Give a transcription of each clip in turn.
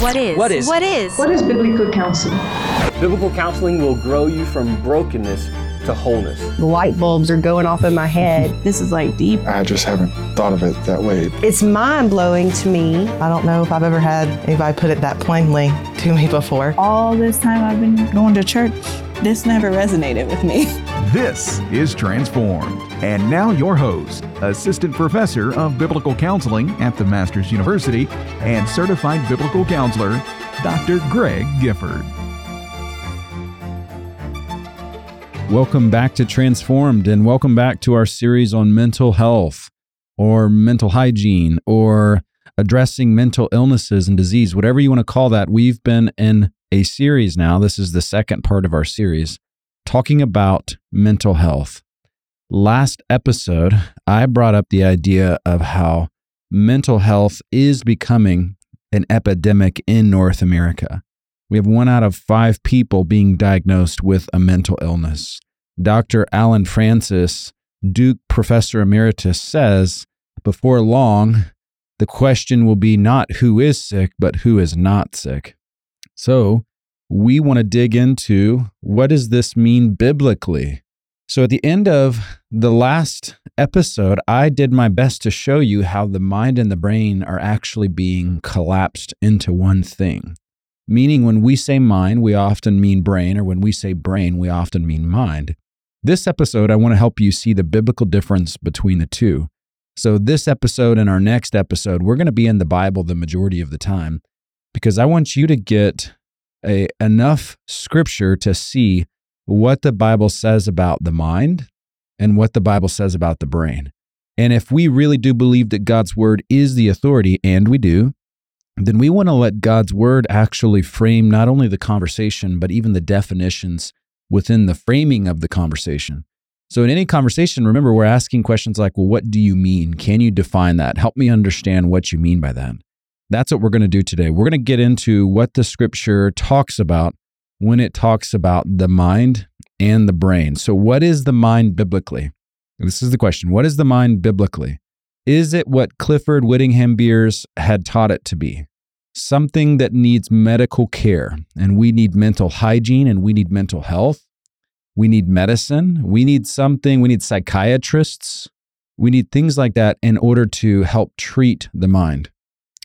What is? What is? What is? What is biblical counseling? Biblical counseling will grow you from brokenness to wholeness. The light bulbs are going off in my head. This is like deep. I just haven't thought of it that way. It's mind blowing to me. I don't know if I've ever had anybody put it that plainly to me before. All this time I've been going to church, this never resonated with me. This is Transformed. And now, your host, Assistant Professor of Biblical Counseling at the Masters University and Certified Biblical Counselor, Dr. Greg Gifford. Welcome back to Transformed, and welcome back to our series on mental health or mental hygiene or addressing mental illnesses and disease, whatever you want to call that. We've been in a series now. This is the second part of our series talking about mental health. Last episode, I brought up the idea of how mental health is becoming an epidemic in North America. We have one out of five people being diagnosed with a mental illness. Dr. Allen Frances, Duke Professor Emeritus, says before long, the question will be not who is sick, but who is not sick. So, we want to dig into what does this mean biblically? So at the end of the last episode, I did my best to show you how the mind and the brain are actually being collapsed into one thing. Meaning, when we say mind, we often mean brain, or when we say brain, we often mean mind. This episode, I want to help you see the biblical difference between the two. So, this episode and our next episode, we're going to be in the Bible the majority of the time because I want you to get a, enough scripture to see what the Bible says about the mind and what the Bible says about the brain. And if we really do believe that God's word is the authority, and we do, then we want to let God's word actually frame not only the conversation, but even the definitions within the framing of the conversation. So, in any conversation, remember, we're asking questions like, well, what do you mean? Can you define that? Help me understand what you mean by that. That's what we're going to do today. We're going to get into what the scripture talks about when it talks about the mind and the brain. So, what is the mind biblically? This is the question. What is the mind biblically? Is it what Clifford Whittingham Beers had taught it to be? Something that needs medical care, and we need mental hygiene and we need mental health. We need medicine. We need something, we need psychiatrists. We need things like that in order to help treat the mind.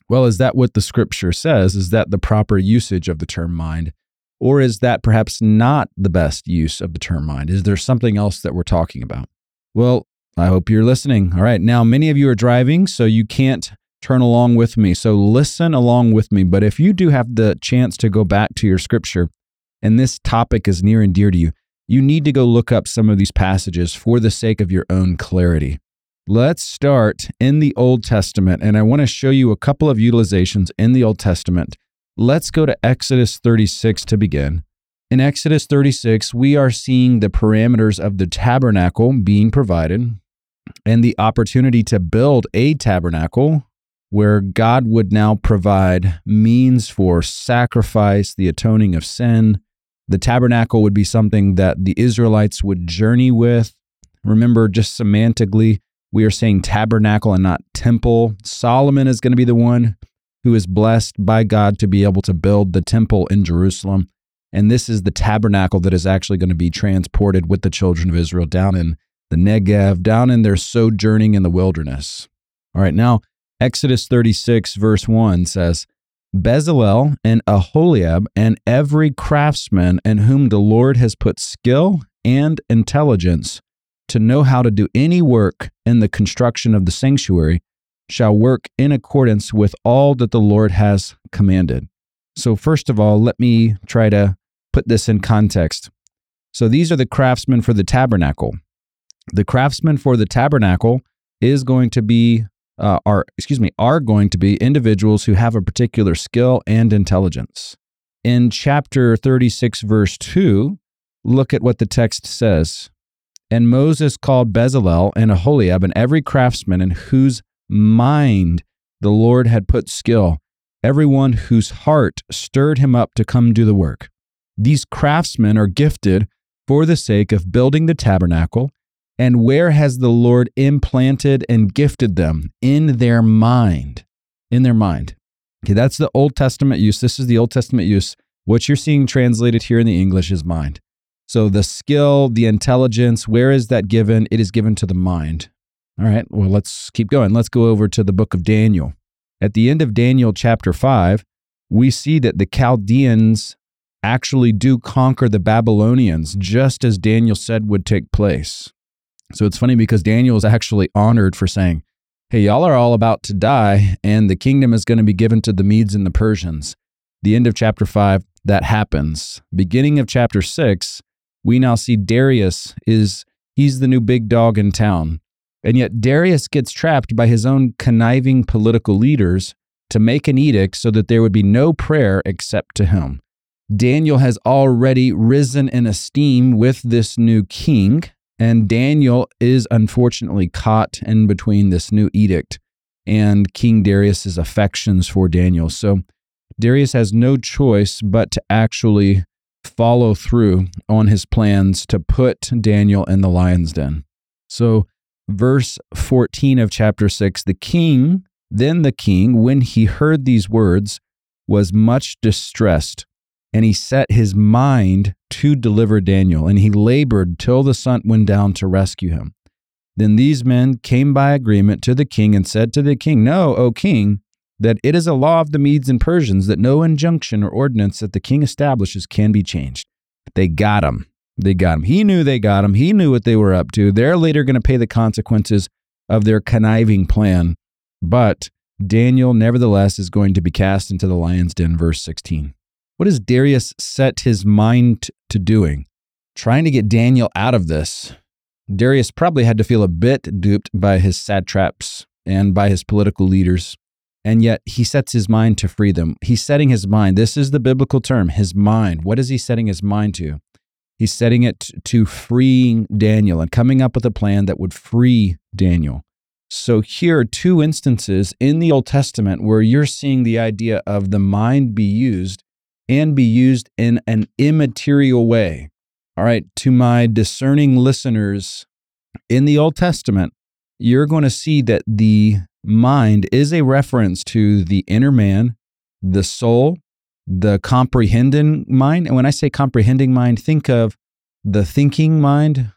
Well, is that what the scripture says? Is that the proper usage of the term mind? Or is that perhaps not the best use of the term mind? Is there something else that we're talking about? Well, I hope you're listening. All right. Now, many of you are driving, so you can't turn along with me. So listen along with me. But if you do have the chance to go back to your scripture and this topic is near and dear to you, you need to go look up some of these passages for the sake of your own clarity. Let's start in the Old Testament, and I want to show you a couple of utilizations in the Old Testament. Let's go to Exodus 36 to begin. In Exodus 36, we are seeing the parameters of the tabernacle being provided and the opportunity to build a tabernacle where God would now provide means for sacrifice, the atoning of sin. The tabernacle would be something that the Israelites would journey with. Remember, just semantically, we are saying tabernacle and not temple. Solomon is going to be the one who is blessed by God to be able to build the temple in Jerusalem. And this is the tabernacle that is actually going to be transported with the children of Israel down in the Negev, down in their sojourning in the wilderness. All right, now Exodus 36, verse 1 says, Bezalel and Aholiab and every craftsman in whom the Lord has put skill and intelligence to know how to do any work in the construction of the sanctuary shall work in accordance with all that the Lord has commanded. So, first of all, let me try to put this in context. So, these are the craftsmen for the tabernacle. The craftsmen for the tabernacle is going to be, uh, are excuse me, are going to be individuals who have a particular skill and intelligence. In chapter 36, verse 2, look at what the text says. And Moses called Bezalel and Aholiab and every craftsman in whose mind the Lord had put skill, everyone whose heart stirred him up to come do the work. These craftsmen are gifted for the sake of building the tabernacle. And where has the Lord implanted and gifted them? In their mind. In their mind. Okay, that's the Old Testament use. This is the Old Testament use. What you're seeing translated here in the English is mind. So the skill, the intelligence, where is that given? It is given to the mind. All right, well, let's keep going. Let's go over to the book of Daniel. At the end of Daniel chapter 5, we see that the Chaldeans actually do conquer the Babylonians, just as Daniel said would take place. So it's funny because Daniel is actually honored for saying, Hey, y'all are all about to die, and the kingdom is going to be given to the Medes and the Persians. The end of chapter 5, that happens. Beginning of chapter 6, we now see Darius is he's the new big dog in town. And yet Darius gets trapped by his own conniving political leaders to make an edict so that there would be no prayer except to him. Daniel has already risen in esteem with this new king, and Daniel is unfortunately caught in between this new edict and King Darius's affections for Daniel. So Darius has no choice but to actually follow through on his plans to put Daniel in the lion's den. So, verse 14 of chapter 6 the king, then the king, when he heard these words, was much distressed and he set his mind to deliver Daniel, and he labored till the sun went down to rescue him. Then these men came by agreement to the king and said to the king, No, O king, that it is a law of the Medes and Persians that no injunction or ordinance that the king establishes can be changed. They got him. They got him. He knew they got him. He knew what they were up to. They're later going to pay the consequences of their conniving plan. But Daniel, nevertheless, is going to be cast into the lion's den, verse 16. What does Darius set his mind to doing? Trying to get Daniel out of this. Darius probably had to feel a bit duped by his satraps and by his political leaders. And yet he sets his mind to free them. He's setting his mind. This is the biblical term, his mind. What is he setting his mind to? He's setting it to freeing Daniel and coming up with a plan that would free Daniel. So here are two instances in the Old Testament where you're seeing the idea of the mind be used and be used in an immaterial way. All right, to my discerning listeners in the Old Testament, you're going to see that the mind is a reference to the inner man, the soul, the comprehending mind. And when I say comprehending mind, think of the thinking mind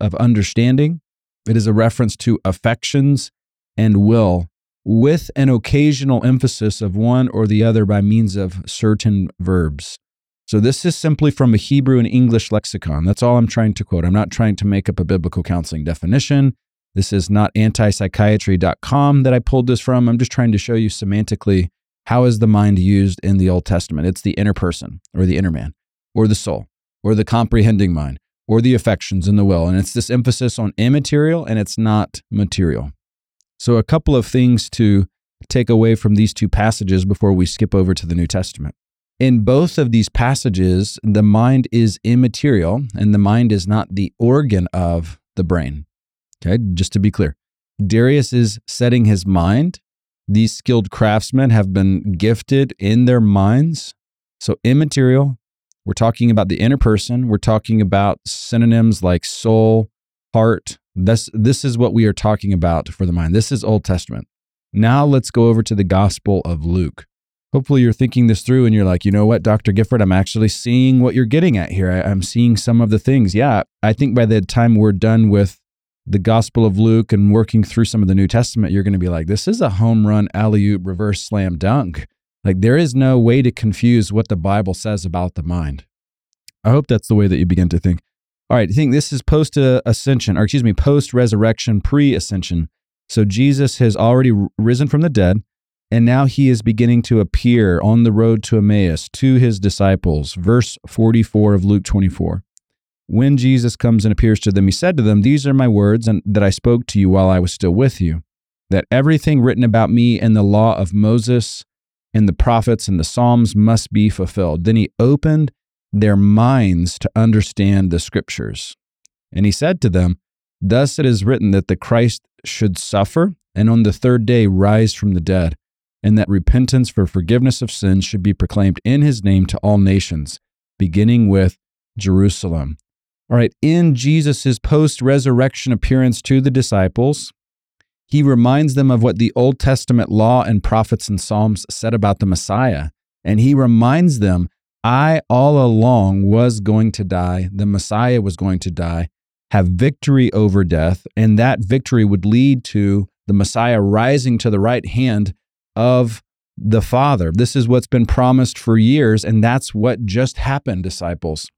of understanding. It is a reference to affections and will with an occasional emphasis of one or the other by means of certain verbs. So this is simply from a Hebrew and English lexicon. That's all I'm trying to quote. I'm not trying to make up a biblical counseling definition. This is not antipsychiatry.com that I pulled this from. I'm just trying to show you semantically how is the mind used in the Old Testament. It's the inner person or the inner man or the soul or the comprehending mind or the affections and the will. And it's this emphasis on immaterial and it's not material. So, a couple of things to take away from these two passages before we skip over to the New Testament. In both of these passages, the mind is immaterial and the mind is not the organ of the brain. Okay, just to be clear, Darius is setting his mind. These skilled craftsmen have been gifted in their minds. So, immaterial, we're talking about the inner person. We're talking about synonyms like soul, heart, this, this is what we are talking about for the mind. This is Old Testament. Now let's go over to the Gospel of Luke. Hopefully, you're thinking this through and you're like, you know what, Dr. Gifford, I'm actually seeing what you're getting at here. I, I'm seeing some of the things. Yeah, I think by the time we're done with the Gospel of Luke and working through some of the New Testament, you're going to be like, this is a home run alley oop reverse slam dunk. Like, there is no way to confuse what the Bible says about the mind. I hope that's the way that you begin to think. All right, I think this is post ascension, or excuse me, post resurrection, pre ascension. So Jesus has already risen from the dead, and now he is beginning to appear on the road to Emmaus to his disciples. Verse 44 of Luke 24. When Jesus comes and appears to them, he said to them, These are my words and that I spoke to you while I was still with you, that everything written about me in the law of Moses and the prophets and the Psalms must be fulfilled. Then he opened their minds to understand the scriptures. And he said to them, Thus it is written that the Christ should suffer and on the third day rise from the dead, and that repentance for forgiveness of sins should be proclaimed in his name to all nations, beginning with Jerusalem. All right, in Jesus' post resurrection appearance to the disciples, He reminds them of what the Old Testament law and prophets and Psalms said about the Messiah. And he reminds them, I all along was going to die. The Messiah was going to die, have victory over death. And that victory would lead to the Messiah rising to the right hand of the Father. This is what's been promised for years. And that's what just happened, disciples.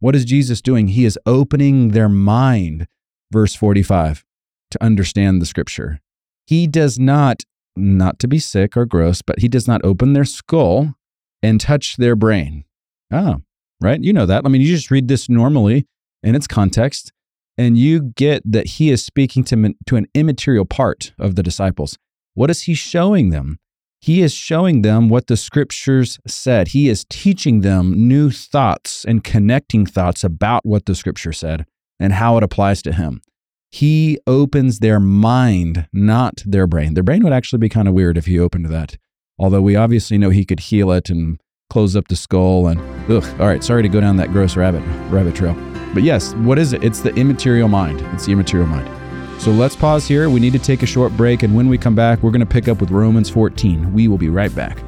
What is Jesus doing? He is opening their mind, verse 45, to understand the scripture. He does not, not to be sick or gross, but he does not open their skull and touch their brain. Oh, right. You know that. I mean, you just read this normally in its context, and you get that he is speaking to, to an immaterial part of the disciples. What is he showing them? He is showing them what the scriptures said. He is teaching them new thoughts and connecting thoughts about what the scripture said and how it applies to him. He opens their mind, not their brain. Their brain would actually be kind of weird if he opened that. Although we obviously know he could heal it and close up the skull and ugh. All right, sorry to go down that gross rabbit rabbit trail. But yes, what is it? It's the immaterial mind. It's the immaterial mind. So let's pause here. We need to take a short break. And when we come back, we're going to pick up with Romans 14. We will be right back.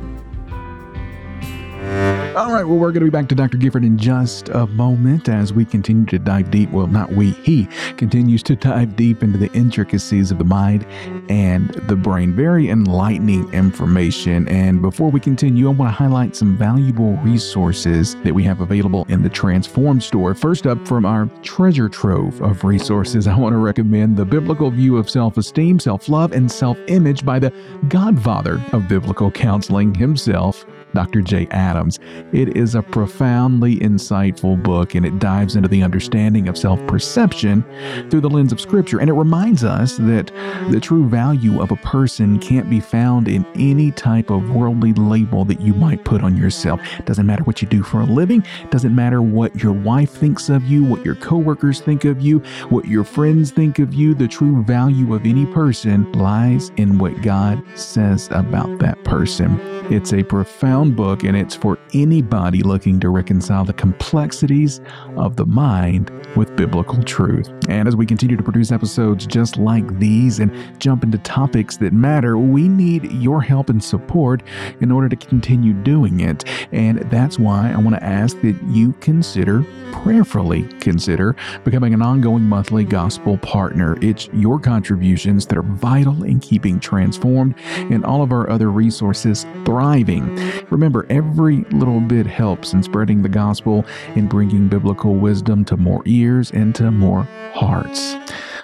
All right, well, we're going to be back to Dr. Gifford in just a moment as we continue to dive deep. Well, not we, he continues to dive deep into the intricacies of the mind and the brain. Very enlightening information. And before we continue, I want to highlight some valuable resources that we have available in the Transform store. First up, from our treasure trove of resources, I want to recommend The Biblical View of Self Esteem, Self Love, and Self Image by the godfather of biblical counseling himself, Dr. Jay Adams. It is a profoundly insightful book and it dives into the understanding of self perception through the lens of Scripture. And it reminds us that the true value of a person can't be found in any type of worldly label that you might put on yourself. It doesn't matter what you do for a living, it doesn't matter what your wife thinks of you, what your coworkers think of you, what your friends think of you. The true value of any person lies in what God says about that person. It's a profound book and it's for anybody looking to reconcile the complexities of the mind with biblical truth. And as we continue to produce episodes just like these and jump into topics that matter, we need your help and support in order to continue doing it. And that's why I want to ask that you consider, prayerfully consider, becoming an ongoing monthly gospel partner. It's your contributions that are vital in keeping transformed and all of our other resources thriving. Remember, every little bit helps in spreading the gospel and bringing biblical wisdom to more ears and to more hearts.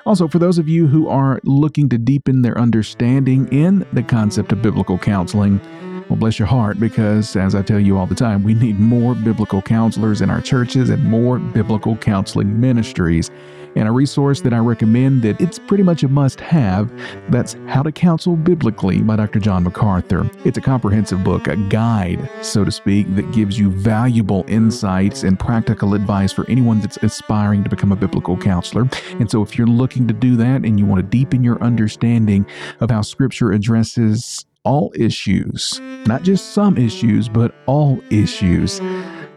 Also, for those of you who are looking to deepen their understanding in the concept of biblical counseling, well, bless your heart, because as I tell you all the time, we need more biblical counselors in our churches and more biblical counseling ministries. And a resource that I recommend that it's pretty much a must have that's How to Counsel Biblically by Dr. John MacArthur. It's a comprehensive book, a guide, so to speak, that gives you valuable insights and practical advice for anyone that's aspiring to become a biblical counselor. And so if you're looking to do that and you want to deepen your understanding of how Scripture addresses all issues, not just some issues, but all issues.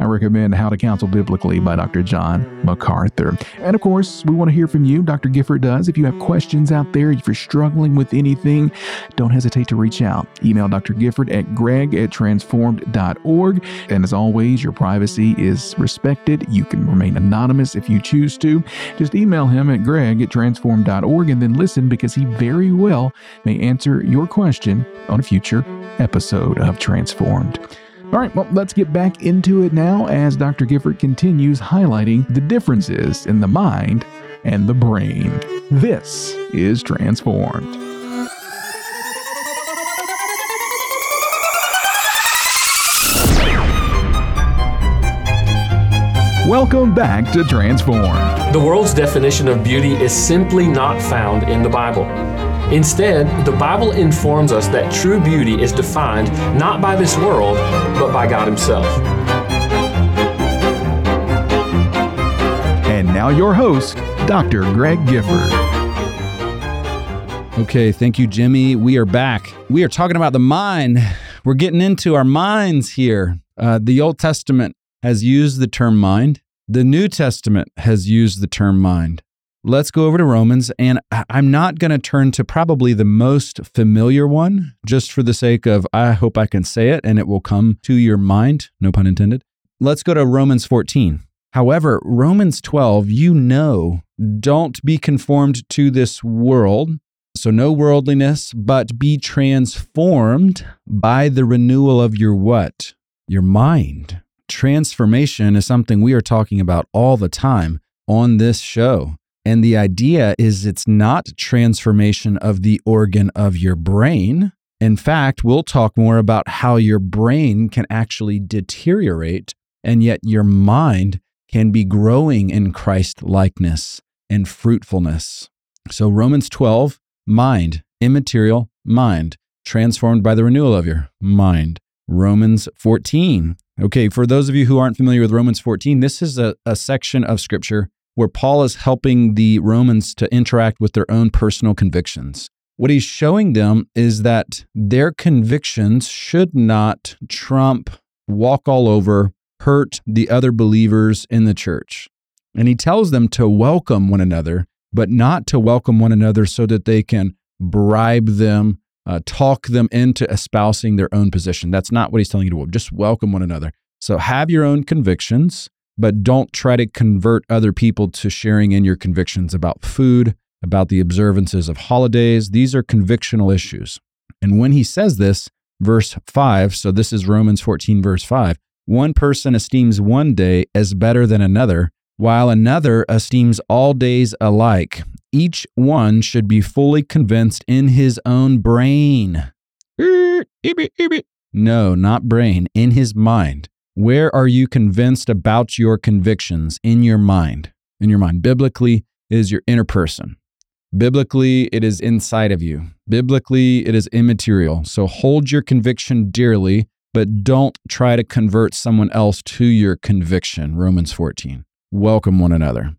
I recommend How to Counsel Biblically by Dr. John MacArthur. And of course, we want to hear from you. Dr. Gifford does. If you have questions out there, if you're struggling with anything, don't hesitate to reach out. Email Dr. Gifford at greg at transformed.org. And as always, your privacy is respected. You can remain anonymous if you choose to. Just email him at greg at transformed.org and then listen because he very well may answer your question on a future episode of Transformed. All right, well, let's get back into it now as Dr. Gifford continues highlighting the differences in the mind and the brain. This is Transformed. Welcome back to Transformed. The world's definition of beauty is simply not found in the Bible. Instead, the Bible informs us that true beauty is defined not by this world, but by God Himself. And now, your host, Dr. Greg Gifford. Okay, thank you, Jimmy. We are back. We are talking about the mind. We're getting into our minds here. Uh, the Old Testament has used the term mind, the New Testament has used the term mind. Let's go over to Romans. And I'm not going to turn to probably the most familiar one, just for the sake of I hope I can say it and it will come to your mind. No pun intended. Let's go to Romans 14. However, Romans 12, you know, don't be conformed to this world. So, no worldliness, but be transformed by the renewal of your what? Your mind. Transformation is something we are talking about all the time on this show. And the idea is it's not transformation of the organ of your brain. In fact, we'll talk more about how your brain can actually deteriorate and yet your mind can be growing in Christ likeness and fruitfulness. So, Romans 12, mind, immaterial mind, transformed by the renewal of your mind. Romans 14. Okay, for those of you who aren't familiar with Romans 14, this is a, a section of scripture where Paul is helping the Romans to interact with their own personal convictions. What he's showing them is that their convictions should not trump, walk all over, hurt the other believers in the church. And he tells them to welcome one another, but not to welcome one another so that they can bribe them, uh, talk them into espousing their own position. That's not what he's telling you to do. Just welcome one another. So have your own convictions, but don't try to convert other people to sharing in your convictions about food, about the observances of holidays. These are convictional issues. And when he says this, verse 5, so this is Romans 14, verse 5, one person esteems one day as better than another, while another esteems all days alike. Each one should be fully convinced in his own brain. No, not brain, in his mind. Where are you convinced about your convictions in your mind? In your mind. Biblically, it is your inner person. Biblically, it is inside of you. Biblically, it is immaterial. So hold your conviction dearly, but don't try to convert someone else to your conviction. Romans 14. Welcome one another.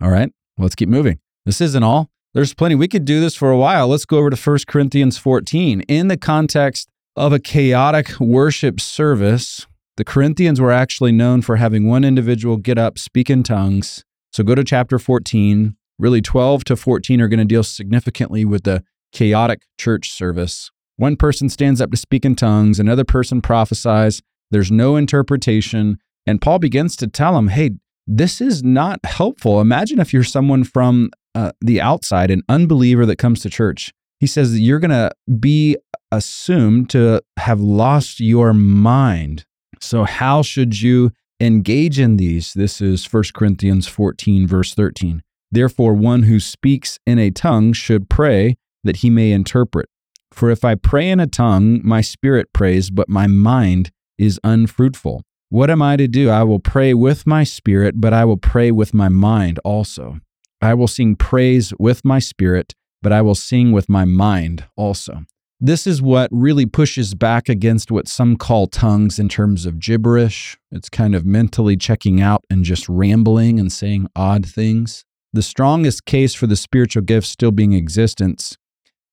All right, let's keep moving. This isn't all. There's plenty. We could do this for a while. Let's go over to 1 Corinthians 14. In the context of a chaotic worship service, the Corinthians were actually known for having one individual get up, speak in tongues. So go to chapter 14. Really, 12 to 14 are going to deal significantly with the chaotic church service. One person stands up to speak in tongues, another person prophesies. There's no interpretation. And Paul begins to tell them, hey, this is not helpful. Imagine if you're someone from uh, the outside, an unbeliever that comes to church. He says that you're going to be assumed to have lost your mind. So, how should you engage in these? This is 1 Corinthians 14, verse 13. Therefore, one who speaks in a tongue should pray that he may interpret. For if I pray in a tongue, my spirit prays, but my mind is unfruitful. What am I to do? I will pray with my spirit, but I will pray with my mind also. I will sing praise with my spirit, but I will sing with my mind also. This is what really pushes back against what some call tongues in terms of gibberish. It's kind of mentally checking out and just rambling and saying odd things. The strongest case for the spiritual gifts still being existence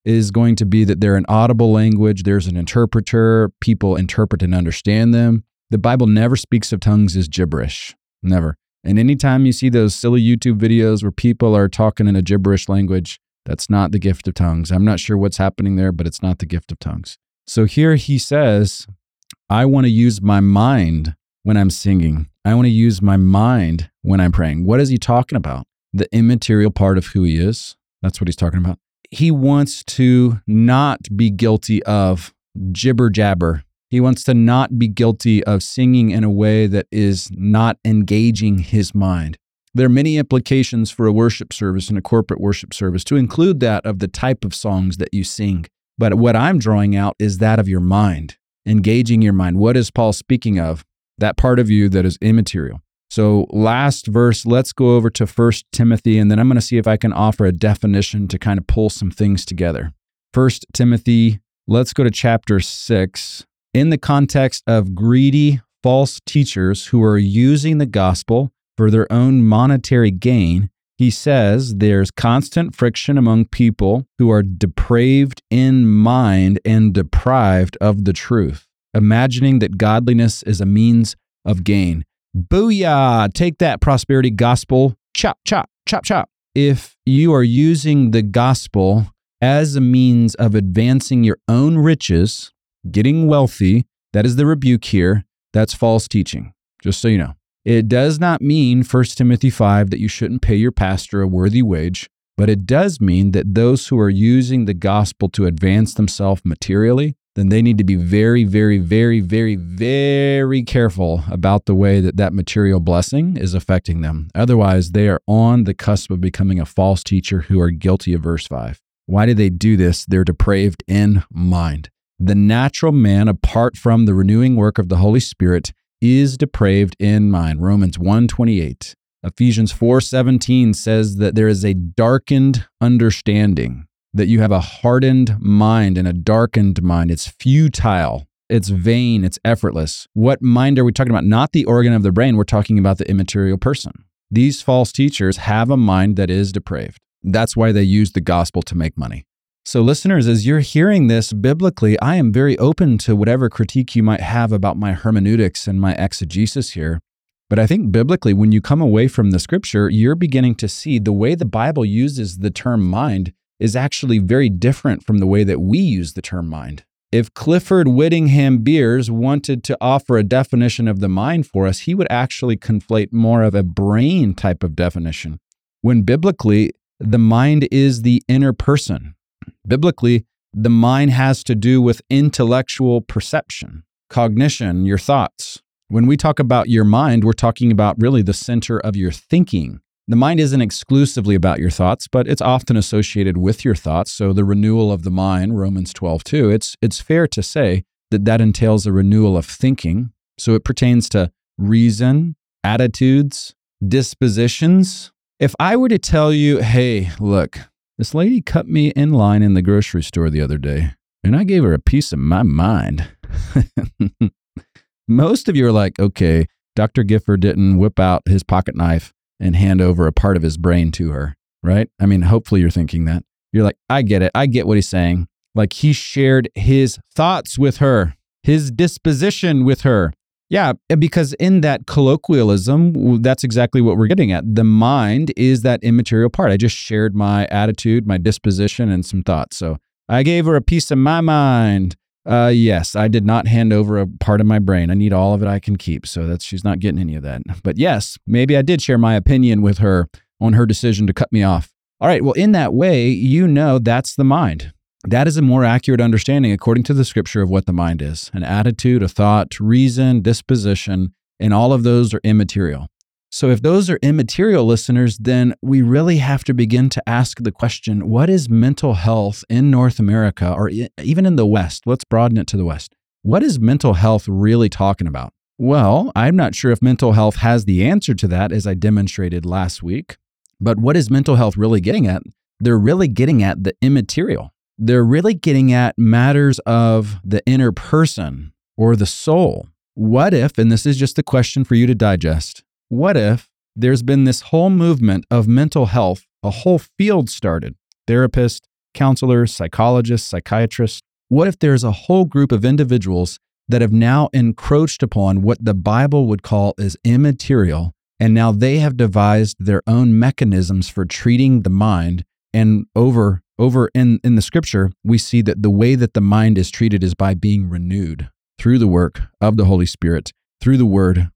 is going to be that they're an audible language, there's an interpreter, people interpret and understand them. The Bible never speaks of tongues as gibberish. Never. And anytime you see those silly YouTube videos where people are talking in a gibberish language, that's not the gift of tongues. I'm not sure what's happening there, but it's not the gift of tongues. So here he says, I want to use my mind when I'm singing. I want to use my mind when I'm praying. What is he talking about? The immaterial part of who he is. That's what he's talking about. He wants to not be guilty of jibber jabber. He wants to not be guilty of singing in a way that is not engaging his mind. There are many implications for a worship service and a corporate worship service, to include that of the type of songs that you sing. But what I'm drawing out is that of your mind, engaging your mind. What is Paul speaking of? That part of you that is immaterial. So, last verse, let's go over to 1 Timothy, and then I'm going to see if I can offer a definition to kind of pull some things together. 1 Timothy, let's go to chapter 6. In the context of greedy false teachers who are using the gospel for their own monetary gain, he says there's constant friction among people who are depraved in mind and deprived of the truth, imagining that godliness is a means of gain. Booyah! Take that prosperity gospel. Chop, chop, chop, chop. if you are using the gospel as a means of advancing your own riches, getting wealthy, that is the rebuke here. That's false teaching, just so you know. It does not mean 1 Timothy 5 that you shouldn't pay your pastor a worthy wage, but it does mean that those who are using the gospel to advance themselves materially, then they need to be very, very, very, very, very careful about the way that that material blessing is affecting them. Otherwise, they are on the cusp of becoming a false teacher who are guilty of verse 5. Why do they do this? They're depraved in mind. The natural man, apart from the renewing work of the Holy Spirit, is depraved in mind. Romans 128. Ephesians 4:17 says that there is a darkened understanding, that you have a hardened mind and a darkened mind. It's futile, it's vain, it's effortless. What mind are we talking about? Not the organ of the brain, we're talking about the immaterial person. These false teachers have a mind that is depraved. That's why they use the gospel to make money. So, listeners, as you're hearing this biblically, I am very open to whatever critique you might have about my hermeneutics and my exegesis here. But I think biblically, when you come away from the scripture, you're beginning to see the way the Bible uses the term mind is actually very different from the way that we use the term mind. If Clifford Whittingham Beers wanted to offer a definition of the mind for us, he would actually conflate more of a brain type of definition. When biblically, the mind is the inner person. Biblically, the mind has to do with intellectual perception, cognition, your thoughts. When we talk about your mind, we're talking about really the center of your thinking. The mind isn't exclusively about your thoughts, but it's often associated with your thoughts. So the renewal of the mind, Romans 12, 2, it's, it's fair to say that that entails a renewal of thinking. So it pertains to reason, attitudes, dispositions, if I were to tell you, hey, look, this lady cut me in line in the grocery store the other day, and I gave her a piece of my mind. Most of you are like, okay, Dr. Gifford didn't whip out his pocket knife and hand over a part of his brain to her, right? I mean, hopefully you're thinking that. You're like, I get it. I get what he's saying. Like he shared his thoughts with her, his disposition with her. Yeah, eh, because in that colloquialism, that's exactly what we're getting at. The mind is that immaterial part. I just shared my attitude, my disposition, and some thoughts. So I gave her a piece of my mind. Uh, yes, I did not hand over a part of my brain. I need all of it I can keep. So that's she's not getting any of that. But yes, maybe I did share my opinion with her on her decision to cut me off. All right, well, in that way, you know that's the mind. That is a more accurate understanding, according to the scripture, of what the mind is an attitude, a thought, reason, disposition, and all of those are immaterial. So, if those are immaterial listeners, then we really have to begin to ask the question what is mental health in North America or even in the West? Let's broaden it to the West. What is mental health really talking about? Well, I'm not sure if mental health has the answer to that, as I demonstrated last week. But what is mental health really getting at? They're really getting at the immaterial they're really getting at matters of the inner person or the soul. What if, and this is just a question for you to digest, what if there's been this whole movement of mental health, a whole field started, therapists, counselors, psychologists, psychiatrists? What if there's a whole group of individuals that have now encroached upon what the Bible would call as immaterial, and now they have devised their own mechanisms for treating the mind and over over in, in the scripture, we see that the way that the mind is treated is by being renewed through the work of the Holy Spirit, through the word,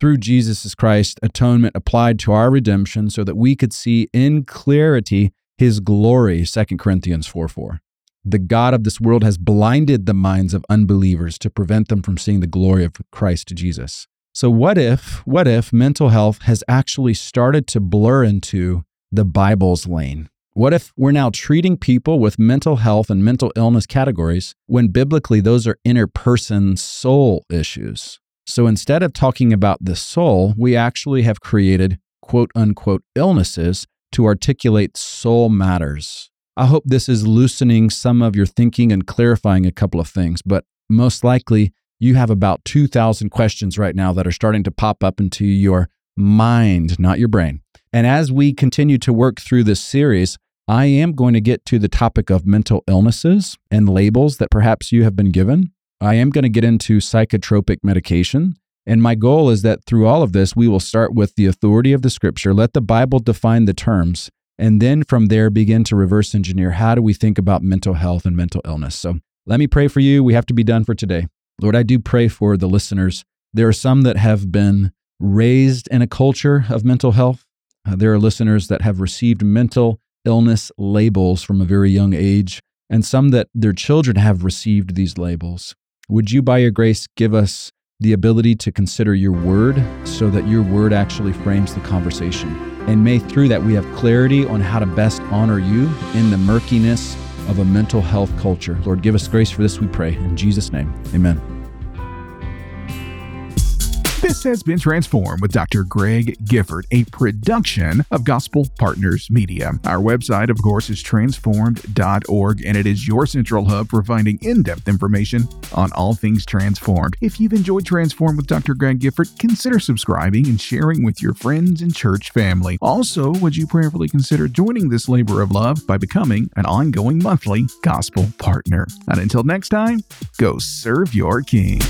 through Jesus Christ, atonement applied to our redemption so that we could see in clarity his glory, 2 Corinthians 4 4. The God of this world has blinded the minds of unbelievers to prevent them from seeing the glory of Christ Jesus. So, what if, what if mental health has actually started to blur into the Bible's lane? What if we're now treating people with mental health and mental illness categories when biblically those are inner person soul issues? So instead of talking about the soul, we actually have created quote unquote illnesses to articulate soul matters. I hope this is loosening some of your thinking and clarifying a couple of things, but most likely you have about 2,000 questions right now that are starting to pop up into your mind, not your brain. And as we continue to work through this series, I am going to get to the topic of mental illnesses and labels that perhaps you have been given. I am going to get into psychotropic medication. And my goal is that through all of this, we will start with the authority of the scripture, let the Bible define the terms, And then from there, begin to reverse engineer how do we think about mental health and mental illness. So let me pray for you. We have to be done for today. Lord, I do pray for the listeners. There are some that have been raised in a culture of mental health. Uh, there are listeners that have received mental illness labels from a very young age, and some that their children have received these labels. Would you, by your grace, give us the ability to consider your word so that your word actually frames the conversation? And may through that we have clarity on how to best honor you in the murkiness of a mental health culture. Lord, give us grace for this, we pray. In Jesus' name, amen. This has been Transformed with Dr. Greg Gifford, a production of Gospel Partners Media. Our website, of course, is transformed.org, and it is your central hub for finding in depth information on all things transformed. If you've enjoyed Transformed with Dr. Greg Gifford, consider subscribing and sharing with your friends and church family. Also, would you prayerfully consider joining this labor of love by becoming an ongoing monthly gospel partner? And until next time, go serve your King.